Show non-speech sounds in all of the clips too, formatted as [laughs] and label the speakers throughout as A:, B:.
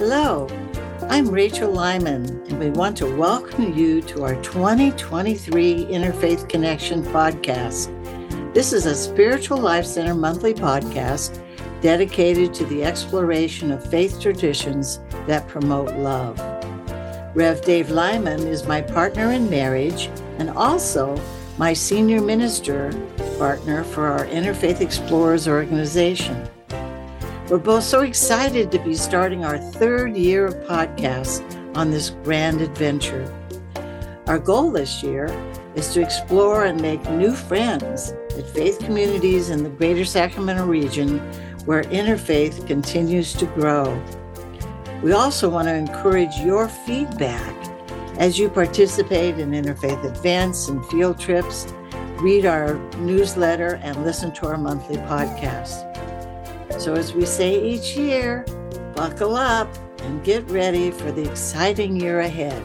A: Hello, I'm Rachel Lyman, and we want to welcome you to our 2023 Interfaith Connection podcast. This is a Spiritual Life Center monthly podcast dedicated to the exploration of faith traditions that promote love. Rev Dave Lyman is my partner in marriage and also my senior minister partner for our Interfaith Explorers organization. We're both so excited to be starting our third year of podcasts on this grand adventure. Our goal this year is to explore and make new friends at faith communities in the greater Sacramento region where interfaith continues to grow. We also want to encourage your feedback as you participate in interfaith events and field trips, read our newsletter, and listen to our monthly podcast. So, as we say each year, buckle up and get ready for the exciting year ahead.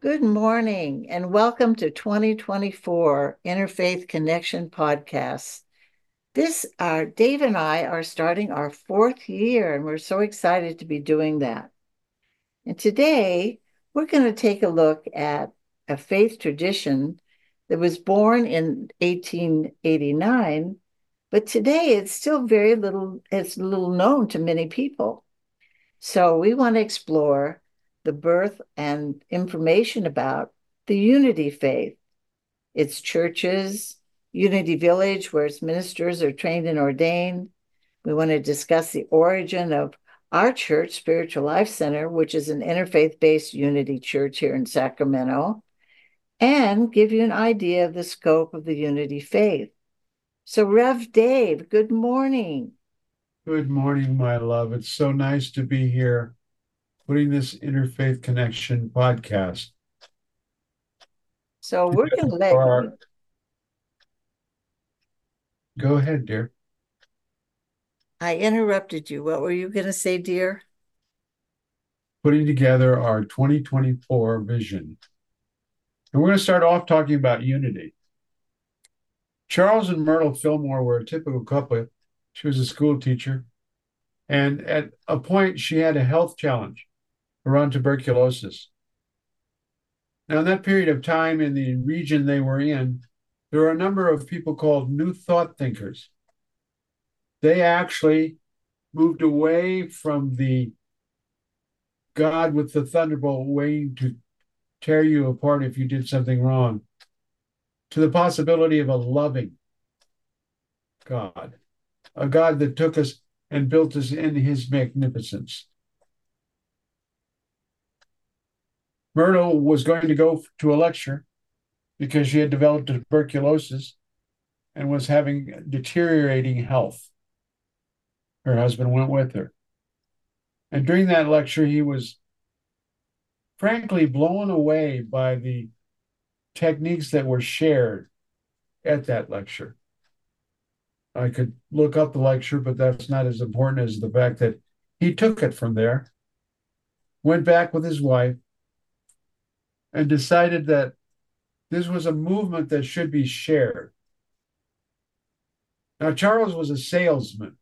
A: Good morning and welcome to 2024 Interfaith Connection Podcast. This, our Dave and I are starting our fourth year, and we're so excited to be doing that. And today, we're going to take a look at a faith tradition that was born in 1889, but today it's still very little, it's little known to many people. So we want to explore the birth and information about the Unity faith, its churches, Unity Village, where its ministers are trained and ordained. We want to discuss the origin of our church, Spiritual Life Center, which is an interfaith based Unity church here in Sacramento and give you an idea of the scope of the Unity faith. So, Rev Dave, good morning.
B: Good morning, my love. It's so nice to be here putting this Interfaith Connection podcast.
A: So, we're going to let you.
B: Go ahead, dear.
A: I interrupted you. What were you going to say, dear?
B: Putting together our 2024 vision. And we're going to start off talking about unity. Charles and Myrtle Fillmore were a typical couple. She was a school teacher. And at a point, she had a health challenge around tuberculosis. Now, in that period of time in the region they were in, there were a number of people called New Thought thinkers. They actually moved away from the God with the thunderbolt waiting to tear you apart if you did something wrong, to the possibility of a loving God, a God that took us and built us in his magnificence. Myrtle was going to go to a lecture because she had developed tuberculosis and was having deteriorating health. Her husband went with her. And during that lecture, he was frankly blown away by the techniques that were shared at that lecture. I could look up the lecture, but that's not as important as the fact that he took it from there, went back with his wife, and decided that this was a movement that should be shared. Now, Charles was a salesman.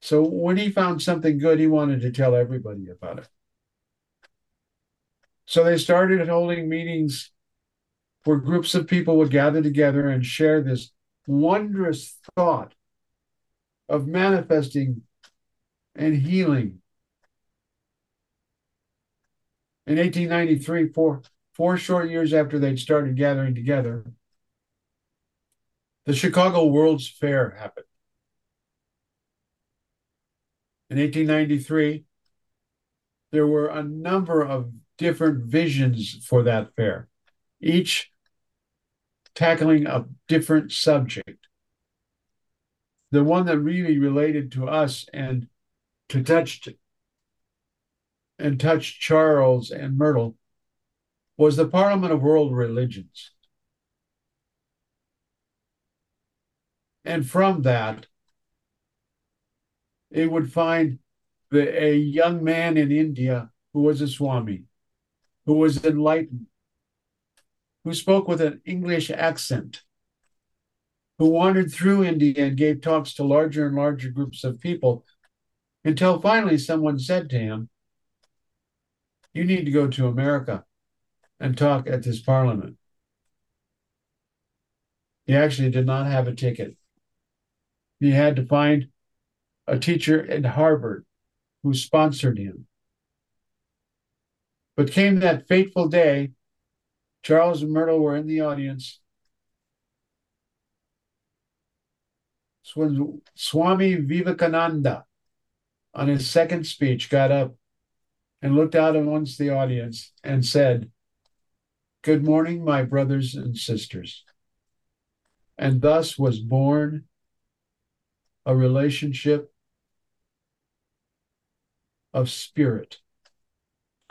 B: So when he found something good, he wanted to tell everybody about it. So they started holding meetings where groups of people would gather together and share this wondrous thought of manifesting and healing. In 1893, four, four short years after they'd started gathering together, the Chicago World's Fair happened. In 1893, there were a number of different visions for that fair, each tackling a different subject. The one that really related to us and to touched and touched Charles and Myrtle was the Parliament of World Religions. And from that, it would find the, a young man in India who was a Swami who was enlightened, who spoke with an English accent, who wandered through India and gave talks to larger and larger groups of people until finally someone said to him, You need to go to America and talk at this parliament. He actually did not have a ticket. He had to find a teacher at Harvard who sponsored him. But came that fateful day, Charles and Myrtle were in the audience. When Swami Vivekananda, on his second speech, got up and looked out amongst the audience and said, Good morning, my brothers and sisters. And thus was born a relationship of spirit,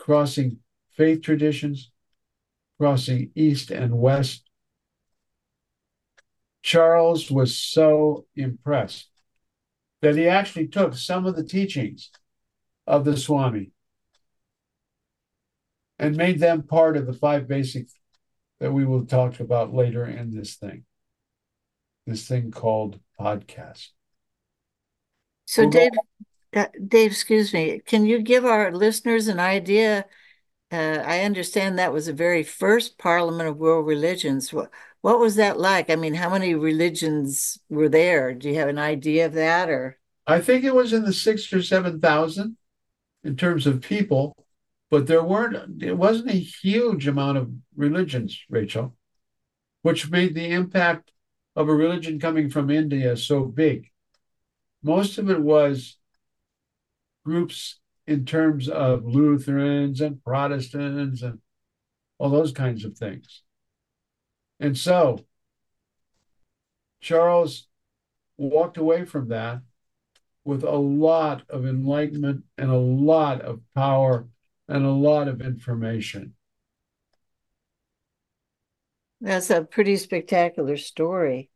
B: crossing faith traditions, crossing east and west. Charles was so impressed that he actually took some of the teachings of the Swami and made them part of the five basic that we will talk about later in this thing, this thing called podcast.
A: So, we'll Dave, uh, excuse me, can you give our listeners an idea? Uh, I understand that was the very first Parliament of World Religions. What, what was that like? I mean, how many religions were there? Do you have an idea of that, or?
B: I think it was in the six or seven thousand in terms of people, but there weren't. It wasn't a huge amount of religions, Rachel, which made the impact of a religion coming from India so big. Most of it was groups in terms of Lutherans and Protestants and all those kinds of things. And so Charles walked away from that with a lot of enlightenment and a lot of power and a lot of information.
A: That's a pretty spectacular story.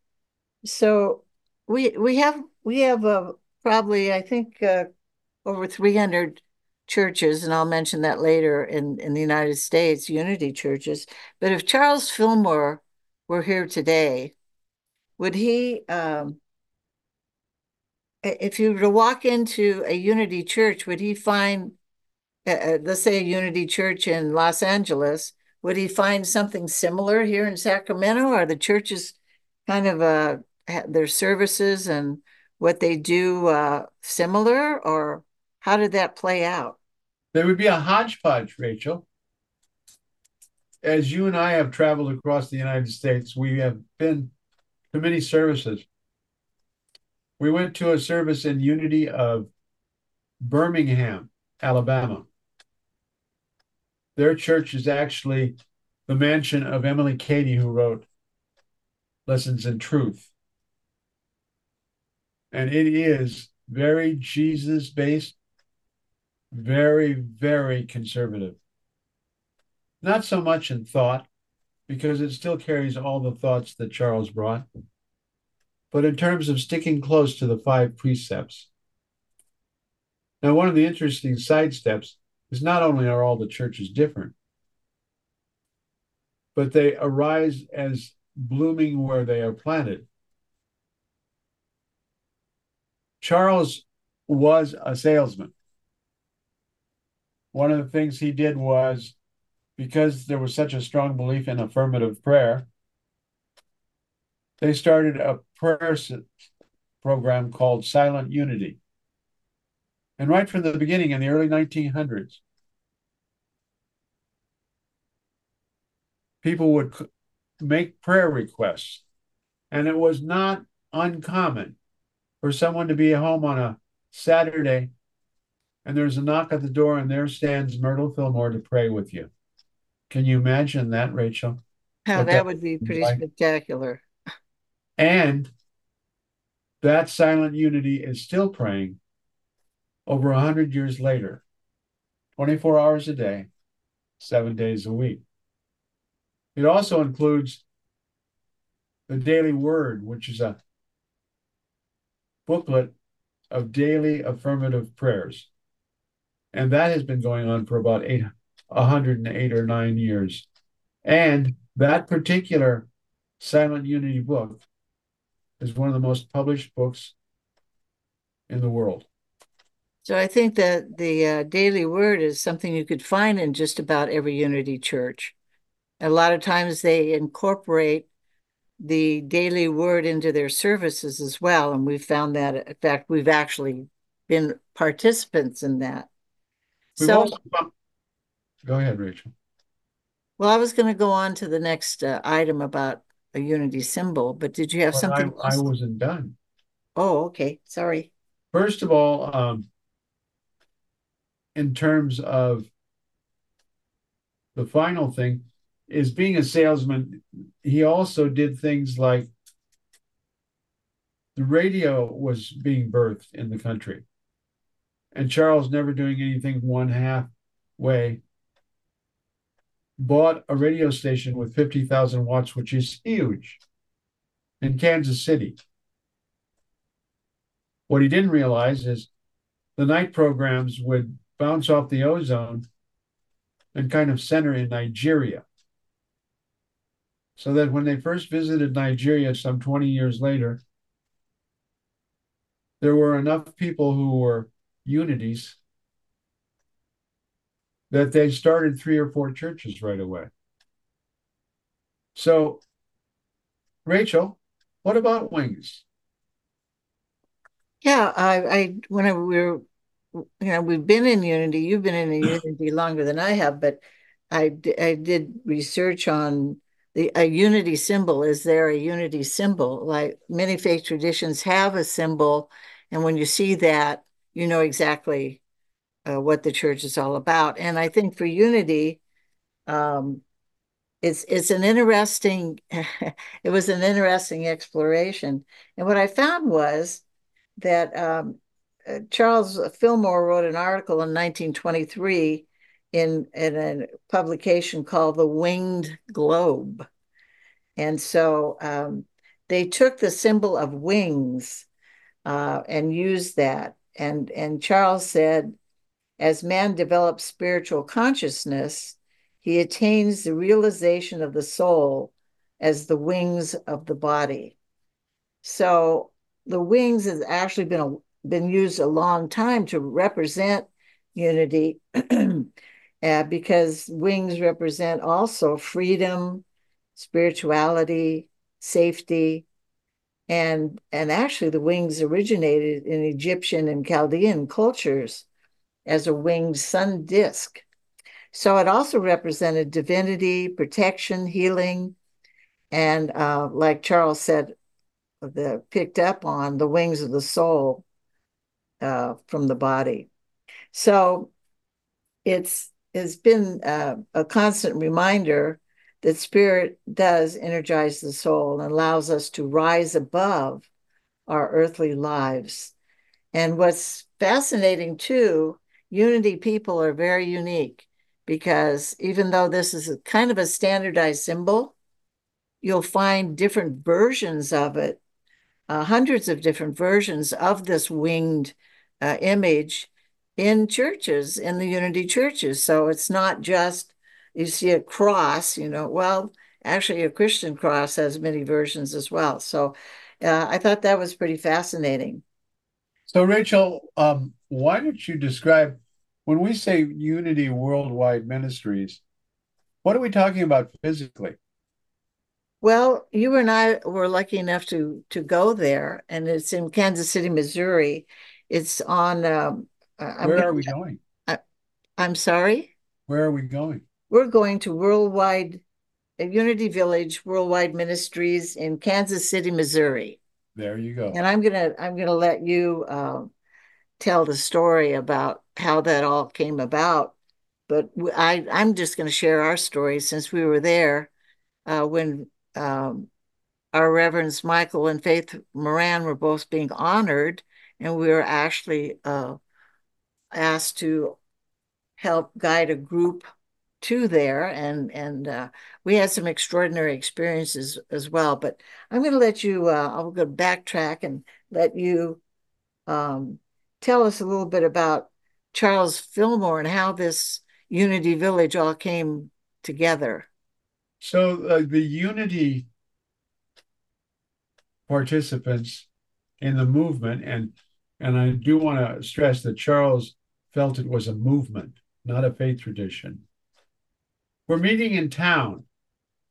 A: So we we have we have a probably I think uh, over 300 churches, and I'll mention that later in, in the United States, unity churches. But if Charles Fillmore were here today, would he, um, if you were to walk into a unity church, would he find, uh, uh, let's say, a unity church in Los Angeles, would he find something similar here in Sacramento? Are the churches kind of uh, their services and what they do uh, similar, or how did that play out?
B: There would be a hodgepodge, Rachel. As you and I have traveled across the United States, we have been to many services. We went to a service in Unity of Birmingham, Alabama. Their church is actually the mansion of Emilie Cady, who wrote Lessons in Truth. And it is very Jesus based, very, very conservative. Not so much in thought, because it still carries all the thoughts that Charles brought, but in terms of sticking close to the five precepts. Now, one of the interesting side steps is not only are all the churches different, but they arise as blooming where they are planted. Charles was a salesman one of the things he did was because there was such a strong belief in affirmative prayer, they started a prayer program called Silent Unity. And right from the beginning in the early 1900s, people would make prayer requests. And it was not uncommon for someone to be at home on a Saturday and there's a knock at the door, and there stands Myrtle Fillmore to pray with you. Can you imagine that, Rachel?
A: How that, that, would be pretty like? spectacular.
B: And that silent unity is still praying over a hundred years later, 24 hours a day, seven days a week. It also includes the Daily Word, which is a booklet of daily affirmative prayers. And that has been going on for about eight, 108 or nine years. And that particular Silent Unity book is one of the most published books in the world.
A: So I think that the uh, daily word is something you could find in just about every Unity church. A lot of times they incorporate the daily word into their services as well. And we've found that, in fact, we've actually been participants in that.
B: We've
A: so,
B: also, go ahead, Rachel.
A: Well, I was going to go on to the next uh, item about a unity symbol, but did you have something?
B: I, I, wasn't done.
A: Oh, okay. Sorry.
B: First of all, um, in terms of the final thing, is being a salesman, he also did things like the radio was being birthed in the country. And Charles, never doing anything one half way, bought a radio station with 50,000 watts, which is huge in Kansas City. What he didn't realize is the night programs would bounce off the ozone and kind of center in Nigeria so that when they first visited Nigeria some 20 years later, there were enough people who were unities that they started three or four churches right away. So, Rachel, what about wings?
A: Yeah, I, I when I, we were, you know, we've been in Unity. You've been in [clears throat] Unity longer than I have, but I, I did research on the a unity symbol is there a unity symbol like many faith traditions have a symbol and when you see that you know exactly uh, what the church is all about and i think for unity um, it's it's an interesting [laughs] it was an interesting exploration and what i found was that um, uh, charles fillmore wrote an article in 1923 in, in a publication called The Winged Globe. And so um, they took the symbol of wings uh, and used that. And, and Charles said, as man develops spiritual consciousness, he attains the realization of the soul as the wings of the body. So the wings has actually been a, been used a long time to represent unity [clears throat] uh, because wings represent also freedom, spirituality, safety, and and actually the wings originated in Egyptian and Chaldean cultures as a winged sun disk. So it also represented divinity, protection, healing, and uh, like Charles said, the picked up on the wings of the soul uh, from the body. So it's it's been uh, a constant reminder that spirit does energize the soul and allows us to rise above our earthly lives. And what's fascinating too, unity people are very unique because even though this is a kind of a standardized symbol, you'll find different versions of it, uh, hundreds of different versions of this winged uh, image in churches, in the unity churches. So it's not just you see a cross, you know, well, actually, a Christian cross has many versions as well. So uh, I thought that was pretty fascinating.
B: So, Rachel, um, why don't you describe when we say Unity Worldwide Ministries, what are we talking about physically?
A: Well, you and I were lucky enough to to go there, and it's in Kansas City, Missouri. It's on. Um,
B: Where gonna, are we going?
A: I, I'm sorry.
B: Where are we going?
A: We're going to Worldwide Unity Village Worldwide Ministries in Kansas City, Missouri.
B: There you go.
A: And I'm gonna I'm gonna let you uh, tell the story about how that all came about. But I I'm just going to share our story since we were there uh, when um, our Reverends Michael and Faith Moran were both being honored, and we were actually uh, asked to help guide a group to there and and uh, we had some extraordinary experiences as well but i'm going to let you uh, i'll go backtrack and let you um, tell us a little bit about charles fillmore and how this unity village all came together
B: so uh, the unity participants in the movement. And and I do want to stress that Charles felt it was a movement, not a faith tradition. We're meeting in town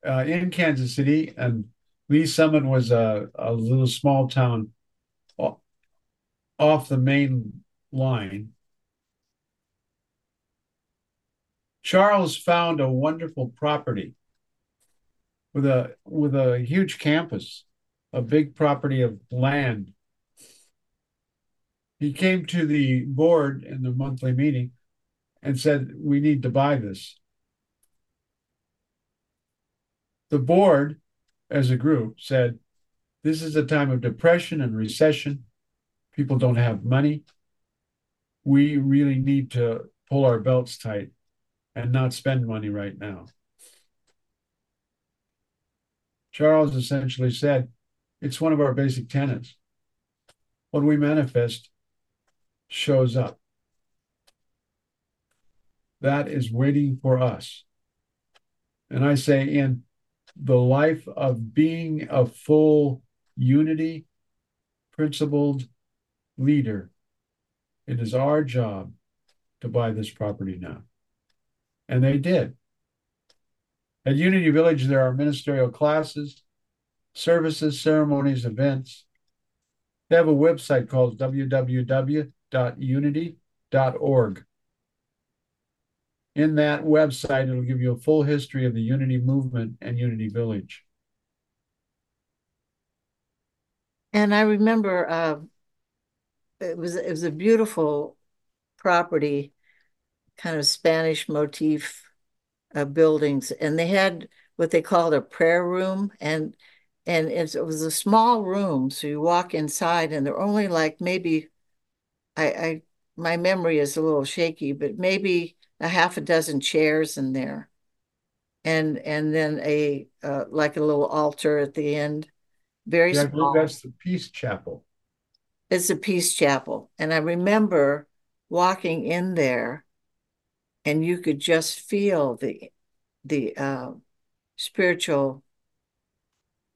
B: uh, in Kansas City, and Lee Summit was a, a little small town off the main line. Charles found a wonderful property with a with a huge campus, a big property of land. He came to the board in the monthly meeting and said, "We need to buy this." The board, as a group, said, "This is a time of depression and recession. People don't have money. We really need to pull our belts tight and not spend money right now." Charles essentially said, it's one of our basic tenets. What we manifest shows up. That is waiting for us. And I say, in the life of being a full unity, principled leader, it is our job to buy this property now. And they did. At Unity Village, there are ministerial classes, services, ceremonies, events. They have a website called www.unity.org. In that website, it'll give you a full history of the Unity movement and Unity Village.
A: And I remember uh, it was it was a beautiful property, kind of Spanish motif uh, buildings, and they had what they called a prayer room, and and it was a small room. So you walk inside, and they're only like maybe, I, I my memory is a little shaky, but maybe a half a dozen chairs in there, and and then a uh, like a little altar at the end. Very yeah, small.
B: that's the Peace Chapel.
A: It's a Peace Chapel, and I remember walking in there and you could just feel the the uh, spiritual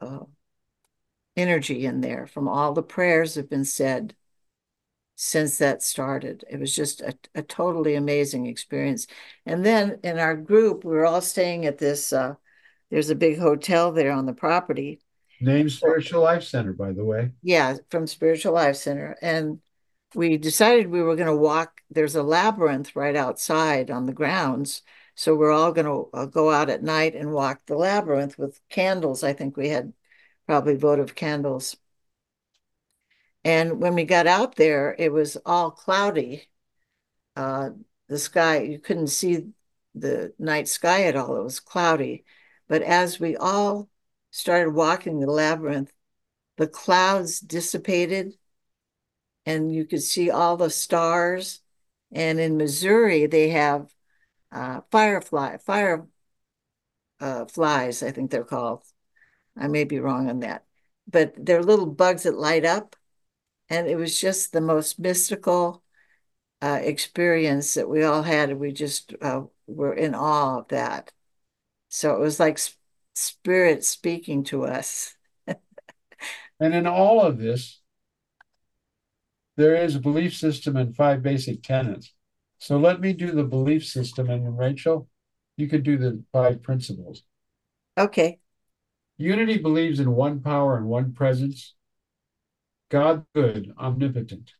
A: uh, energy in there from all the prayers have been said since that started. It was just a, a totally amazing experience. And then in our group, we were all staying at this. Uh, there's a big hotel there on the property.
B: Named Spiritual Life Center, by the way.
A: Yeah, from Spiritual Life Center, and we decided we were going to walk. There's a labyrinth right outside on the grounds. So we're all going to uh, go out at night and walk the labyrinth with candles. I think we had probably votive candles. And when we got out there, it was all cloudy. Uh, the sky, you couldn't see the night sky at all. It was cloudy. But as we all started walking the labyrinth, the clouds dissipated and you could see all the stars. And in Missouri, they have uh, firefly, fire uh, flies, I think they're called. I may be wrong on that, but they're little bugs that light up. And it was just the most mystical uh, experience that we all had. We just uh, were in awe of that. So it was like sp spirit speaking to us. [laughs]
B: and in all of this, there is a belief system and five basic tenets. So let me do the belief system, and then Rachel, you could do the five principles.
A: Okay.
B: Unity believes in one power and one presence. God good, omnipotent.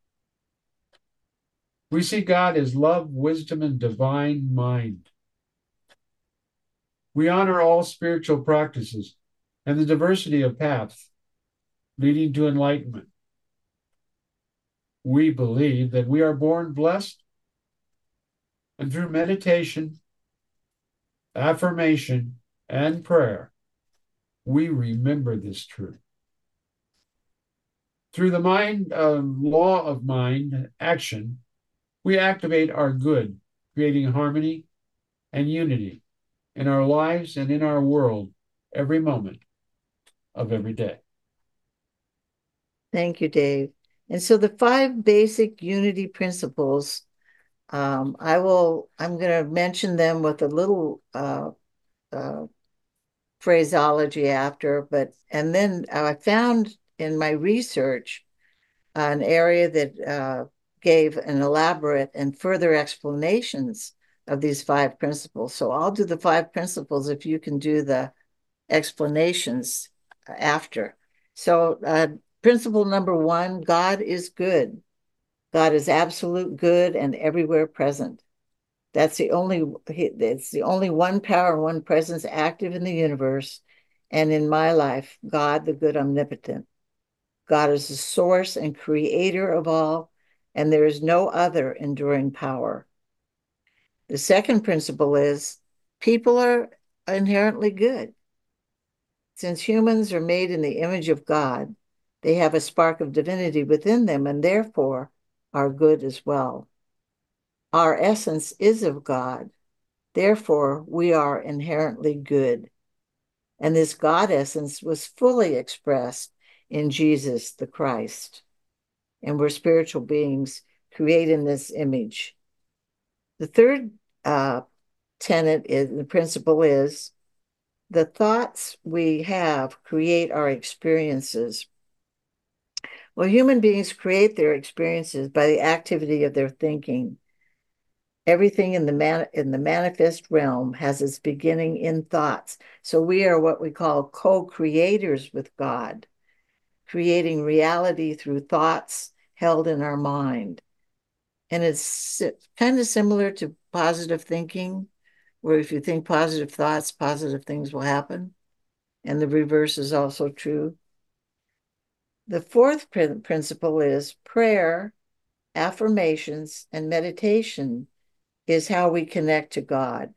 B: We see God as love, wisdom, and divine mind. We honor all spiritual practices and the diversity of paths leading to enlightenment we believe that we are born blessed. And through meditation, affirmation, and prayer, we remember this truth. Through the mind law of mind action, we activate our good, creating harmony and unity in our lives and in our world every moment of every day.
A: Thank you, Dave. And so the five basic unity principles, um, I will, I'm going to mention them with a little uh, uh, phraseology after, but, and then I found in my research an area that uh, gave an elaborate and further explanations of these five principles. So I'll do the five principles if you can do the explanations after. So, uh, principle number one God is good. God is absolute good and everywhere present. That's the only it's the only one power one presence active in the universe and in my life, God the good omnipotent. God is the source and creator of all, and there is no other enduring power. The second principle is people are inherently good. Since humans are made in the image of God, they have a spark of divinity within them and therefore are good as well. Our essence is of God. Therefore, we are inherently good. And this God essence was fully expressed in Jesus the Christ. And we're spiritual beings created in this image. The third uh, tenet is the principle is the thoughts we have create our experiences. Well, human beings create their experiences by the activity of their thinking. Everything in the man in the manifest realm has its beginning in thoughts. So we are what we call co-creators with God, creating reality through thoughts held in our mind. And it's kind of similar to positive thinking, where if you think positive thoughts, positive things will happen. And the reverse is also true. The fourth principle is prayer, affirmations, and meditation is how we connect to God.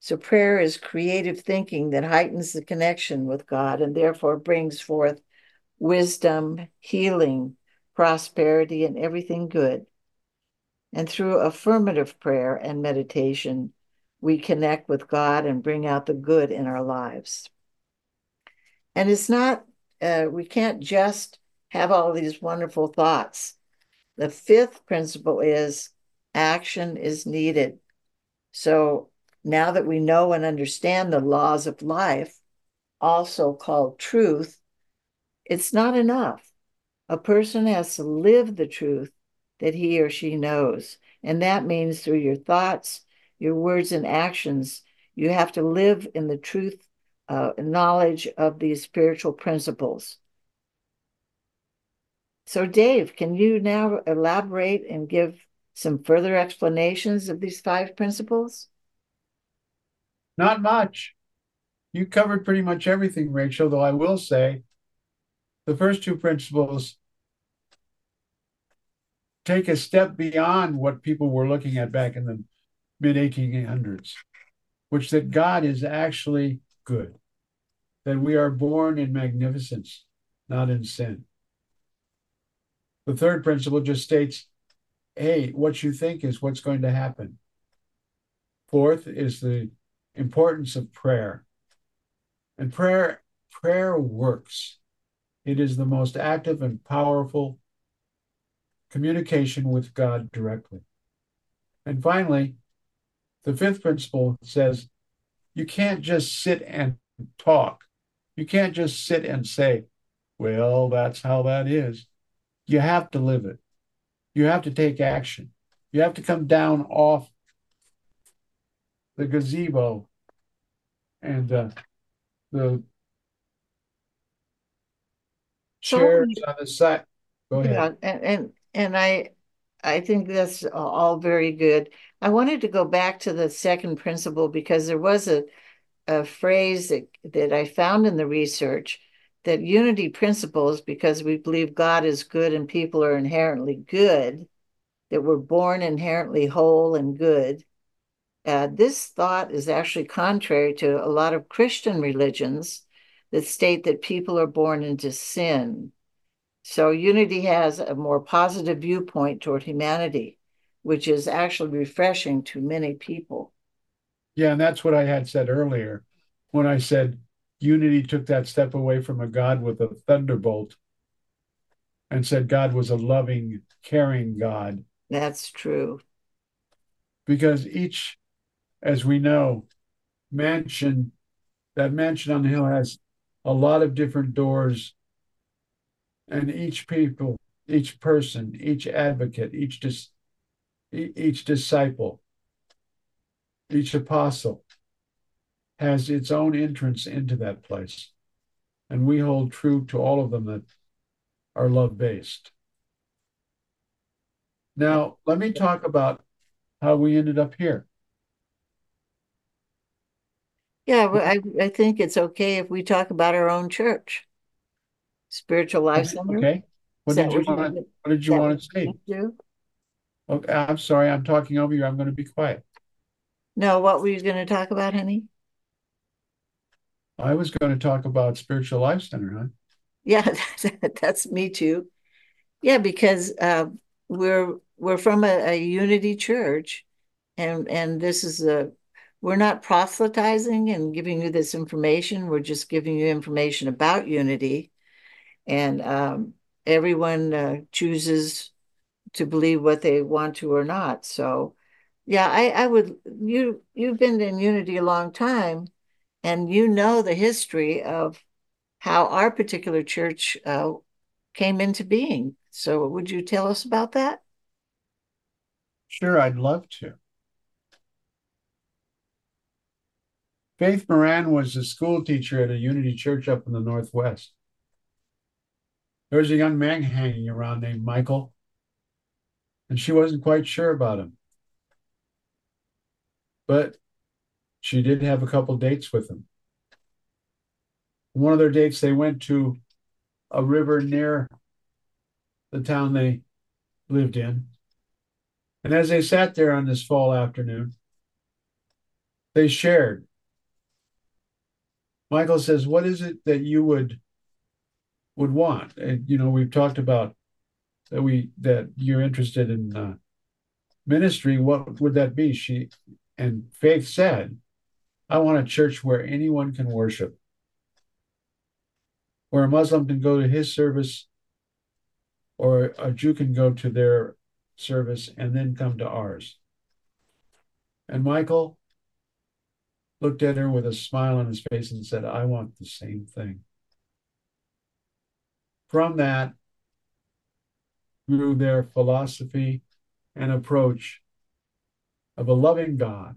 A: So prayer is creative thinking that heightens the connection with God and therefore brings forth wisdom, healing, prosperity, and everything good. And through affirmative prayer and meditation, we connect with God and bring out the good in our lives. And it's not, uh, we can't just have all these wonderful thoughts. The fifth principle is action is needed. So now that we know and understand the laws of life, also called truth, it's not enough. A person has to live the truth that he or she knows. And that means through your thoughts, your words, and actions, you have to live in the truth, uh, knowledge of these spiritual principles. So, Dave, can you now elaborate and give some further explanations of these five principles?
B: Not much. You covered pretty much everything, Rachel, though I will say the first two principles take a step beyond what people were looking at back in the mid 1800s, which that God is actually good, that we are born in magnificence, not in sin. The third principle just states hey, what you think is what's going to happen. Fourth is the importance of prayer. And prayer prayer works. It is the most active and powerful communication with God directly. And finally, the fifth principle says you can't just sit and talk. You can't just sit and say, well, that's how that is. You have to live it. You have to take action. You have to come down off the gazebo and uh, the chairs so, on the side. Go ahead. Yeah,
A: and, and and I I think that's all very good. I wanted to go back to the second principle because there was a a phrase that, that I found in the research that unity principles, because we believe God is good and people are inherently good, that we're born inherently whole and good. Uh, this thought is actually contrary to a lot of Christian religions that state that people are born into sin. So unity has a more positive viewpoint toward humanity, which is actually refreshing to many people.
B: Yeah, and that's what I had said earlier when I said unity took that step away from a God with a thunderbolt and said God was a loving, caring God.
A: That's true.
B: Because each, as we know, mansion, that mansion on the hill has a lot of different doors And each people, each person, each advocate, each dis, each disciple, each apostle has its own entrance into that place. And we hold true to all of them that are love based. Now, let me talk about how we ended up here.
A: Yeah, I, I think it's okay if we talk about our own church, Spiritual Life Center.
B: Okay. What did you want? What did you want to say?
A: Do?
B: Okay, I'm sorry, I'm talking over you. I'm going to be quiet.
A: No, what were you going to talk about, honey?
B: I was going to talk about Spiritual Life Center, huh?
A: Yeah, [laughs] that's me too. Yeah, because uh, we're we're from a, a unity church, and and this is a we're not proselytizing and giving you this information. We're just giving you information about unity, and um, everyone uh, chooses to believe what they want to or not. So, yeah, I, I would you you've been in unity a long time, and you know the history of how our particular church uh, came into being. So, would you tell us about that?
B: Sure, I'd love to. Faith Moran was a school teacher at a Unity church up in the Northwest. There was a young man hanging around named Michael, and she wasn't quite sure about him. But she did have a couple dates with him. One of their dates, they went to a river near the town they lived in. And as they sat there on this fall afternoon, they shared. Michael says, "What is it that you would would want?" And you know, we've talked about that we that you're interested in uh, ministry. What would that be? She and Faith said, "I want a church where anyone can worship, where a Muslim can go to his service, or a Jew can go to their service and then come to ours. And Michael looked at her with a smile on his face and said, I want the same thing. From that grew their philosophy and approach of a loving God,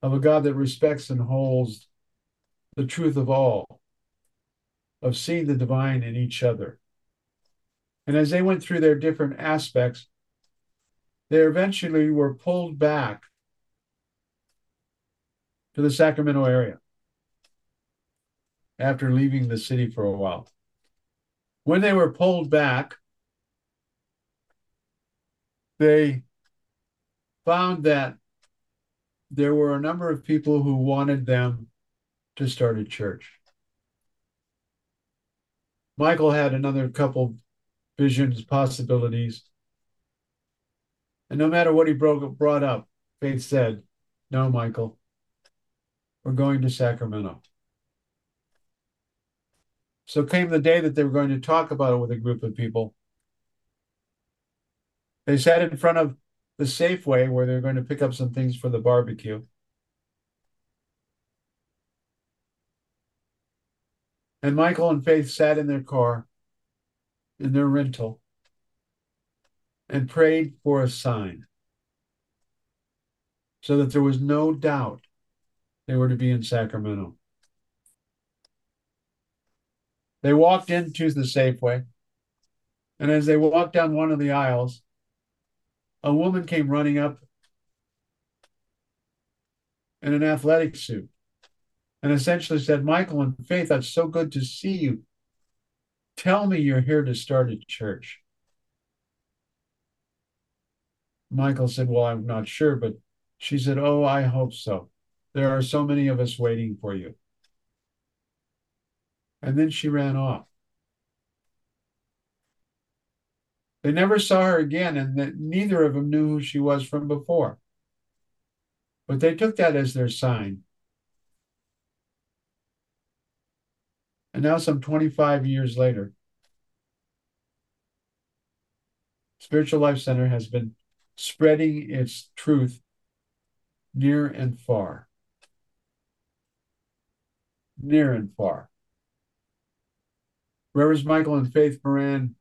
B: of a God that respects and holds the truth of all, of seeing the divine in each other. And as they went through their different aspects, they eventually were pulled back to the Sacramento area after leaving the city for a while. When they were pulled back, they found that there were a number of people who wanted them to start a church. Michael had another couple visions, possibilities. And no matter what he broke, brought up, Faith said, No, Michael, we're going to Sacramento. So came the day that they were going to talk about it with a group of people. They sat in front of the Safeway where they were going to pick up some things for the barbecue. And Michael and Faith sat in their car, in their rental, and prayed for a sign so that there was no doubt they were to be in Sacramento. They walked into the Safeway, and as they walked down one of the aisles, a woman came running up in an athletic suit and essentially said, Michael and Faith, it's so good to see you. Tell me you're here to start a church. Michael said, Well, I'm not sure, but she said, Oh, I hope so. There are so many of us waiting for you. And then she ran off. They never saw her again, and that neither of them knew who she was from before. But they took that as their sign. And now, some 25 years later, Spiritual Life Center has been spreading its truth near and far. Near and far. Reverends Michael and Faith Moran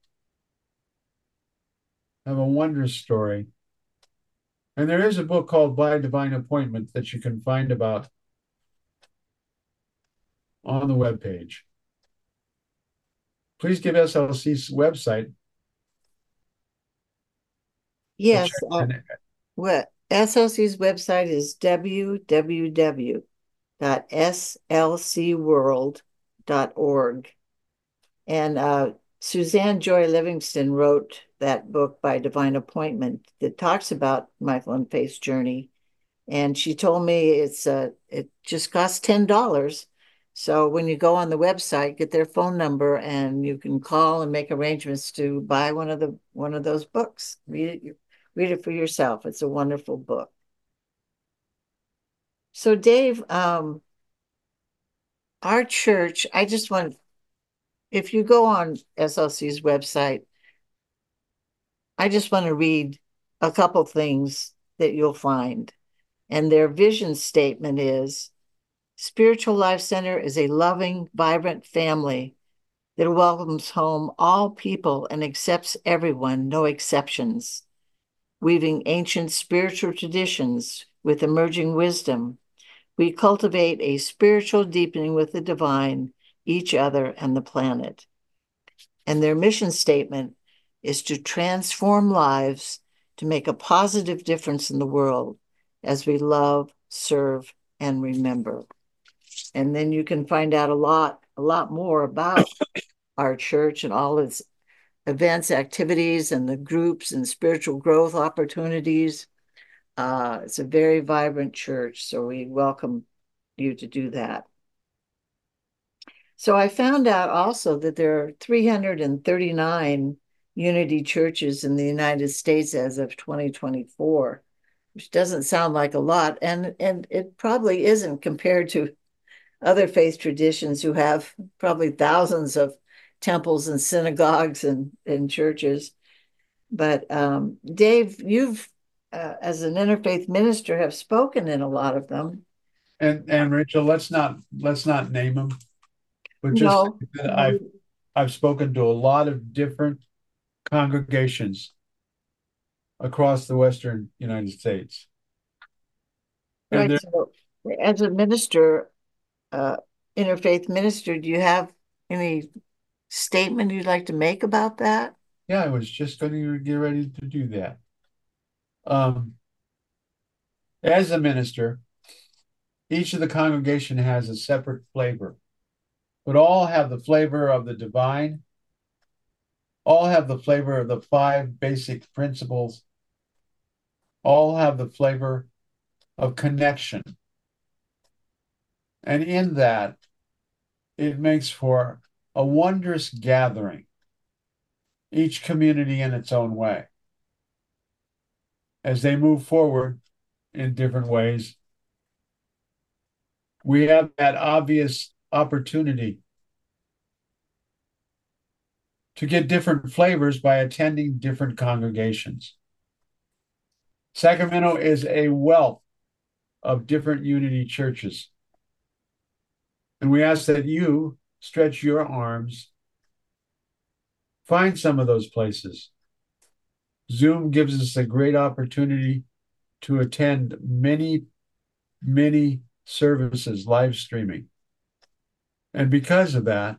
B: have a wondrous story. And there is a book called By Divine Appointment that you can find about on the webpage. Please give SLC's website.
A: Yes. Uh, what SLC's website is www.slcworld.org. And uh, Suzanne Joy Livingston wrote that book by divine appointment that talks about Michael and Faith's journey. And she told me it's uh, it just costs ten dollars. So when you go on the website, get their phone number, and you can call and make arrangements to buy one of the one of those books. Read it, read it for yourself. It's a wonderful book. So Dave, um, our church, I just want if you go on SLC's website, I just want to read a couple things that you'll find. And their vision statement is Spiritual Life Center is a loving, vibrant family that welcomes home all people and accepts everyone, no exceptions, weaving ancient spiritual traditions with emerging wisdom. We cultivate a spiritual deepening with the divine each other, and the planet. And their mission statement is to transform lives to make a positive difference in the world as we love, serve, and remember. And then you can find out a lot, a lot more about our church and all its events, activities, and the groups and spiritual growth opportunities. Uh, it's a very vibrant church, so we welcome you to do that. So I found out also that there are 339 unity churches in the United States as of 2024, which doesn't sound like a lot. And, and it probably isn't compared to other faith traditions who have probably thousands of temples and synagogues and, and churches. But um, Dave, you've, uh, as an interfaith minister, have spoken in a lot of them.
B: And and Rachel, let's not let's not name them but just no. I've I've spoken to a lot of different congregations across the western United States.
A: Right. So, as a minister, uh, interfaith minister, do you have any statement you'd like to make about that?
B: Yeah, I was just going to get ready to do that. Um, as a minister, each of the congregation has a separate flavor but all have the flavor of the divine, all have the flavor of the five basic principles, all have the flavor of connection. And in that, it makes for a wondrous gathering, each community in its own way. As they move forward in different ways, we have that obvious opportunity to get different flavors by attending different congregations. Sacramento is a wealth of different unity churches. And we ask that you stretch your arms, find some of those places. Zoom gives us a great opportunity to attend many, many services live streaming. And because of that,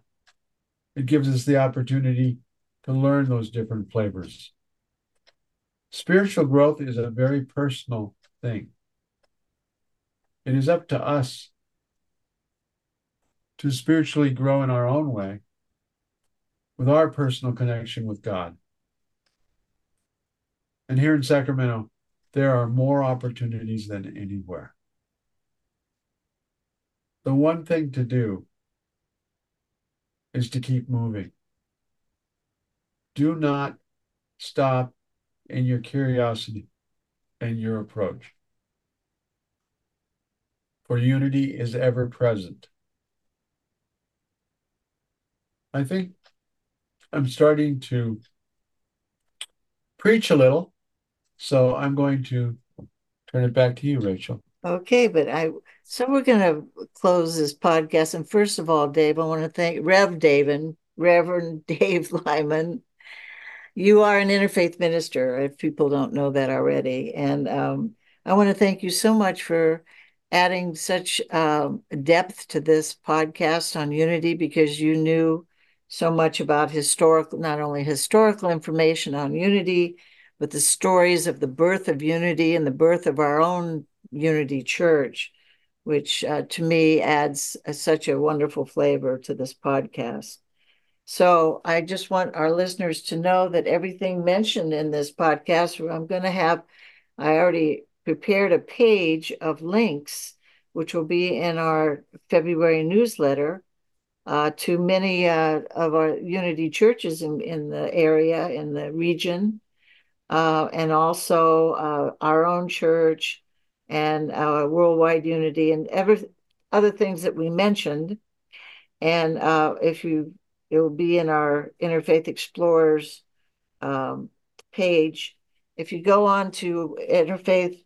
B: it gives us the opportunity to learn those different flavors. Spiritual growth is a very personal thing. It is up to us to spiritually grow in our own way with our personal connection with God. And here in Sacramento, there are more opportunities than anywhere. The one thing to do is to keep moving. Do not stop in your curiosity and your approach. For unity is ever present. I think I'm starting to preach a little, so I'm going to turn it back to you, Rachel.
A: Okay, but I so we're going to close this podcast. And first of all, Dave, I want to thank Rev David Reverend [laughs] Dave Lyman. You are an interfaith minister, if people don't know that already. And um, I want to thank you so much for adding such um, depth to this podcast on unity because you knew so much about historical, not only historical information on unity, but the stories of the birth of unity and the birth of our own unity church, which uh, to me adds a, such a wonderful flavor to this podcast. So I just want our listeners to know that everything mentioned in this podcast, I'm going to have, I already prepared a page of links, which will be in our February newsletter uh, to many uh, of our Unity churches in, in the area, in the region, uh, and also uh, our own church and our Worldwide Unity and every, other things that we mentioned. And uh, if you it will be in our Interfaith Explorers um, page. If you go on to Interfaith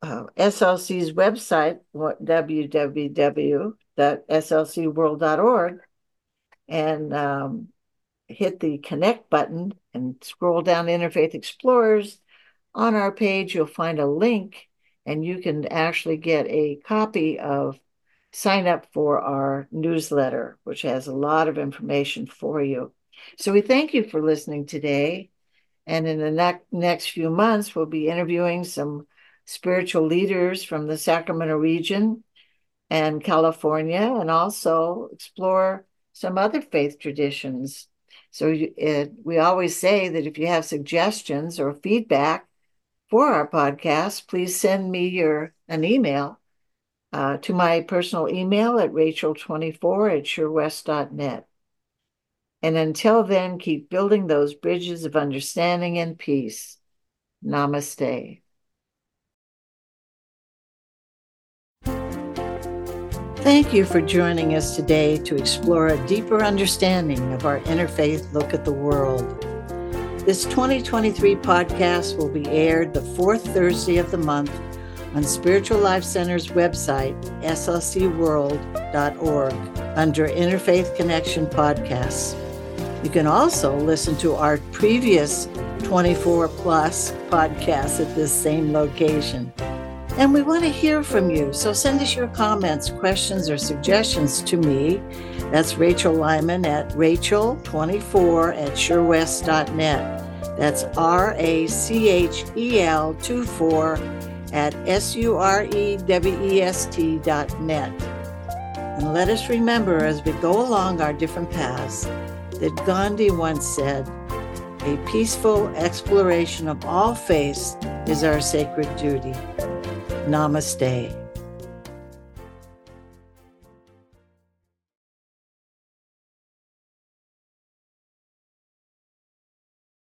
A: uh, SLC's website, www.slcworld.org, and um, hit the connect button and scroll down Interfaith Explorers, on our page you'll find a link and you can actually get a copy of sign up for our newsletter, which has a lot of information for you. So we thank you for listening today. And in the ne- next few months, we'll be interviewing some spiritual leaders from the Sacramento region and California, and also explore some other faith traditions. So it, we always say that if you have suggestions or feedback for our podcast, please send me your an email uh, to my personal email at rachel24 at surewest.net. And until then, keep building those bridges of understanding and peace. Namaste. Thank you for joining us today to explore a deeper understanding of our interfaith look at the world. This 2023 podcast will be aired the fourth Thursday of the month on Spiritual Life Center's website, slcworld.org, under Interfaith Connection Podcasts. You can also listen to our previous 24 plus podcasts at this same location. And we want to hear from you, so send us your comments, questions, or suggestions to me. That's Rachel Lyman at rachel24 at surewest.net. That's R A C H E L 24 at S-U-R-E-W-E-S-T dot net. And let us remember as we go along our different paths that Gandhi once said, a peaceful exploration of all faiths is our sacred duty. Namaste.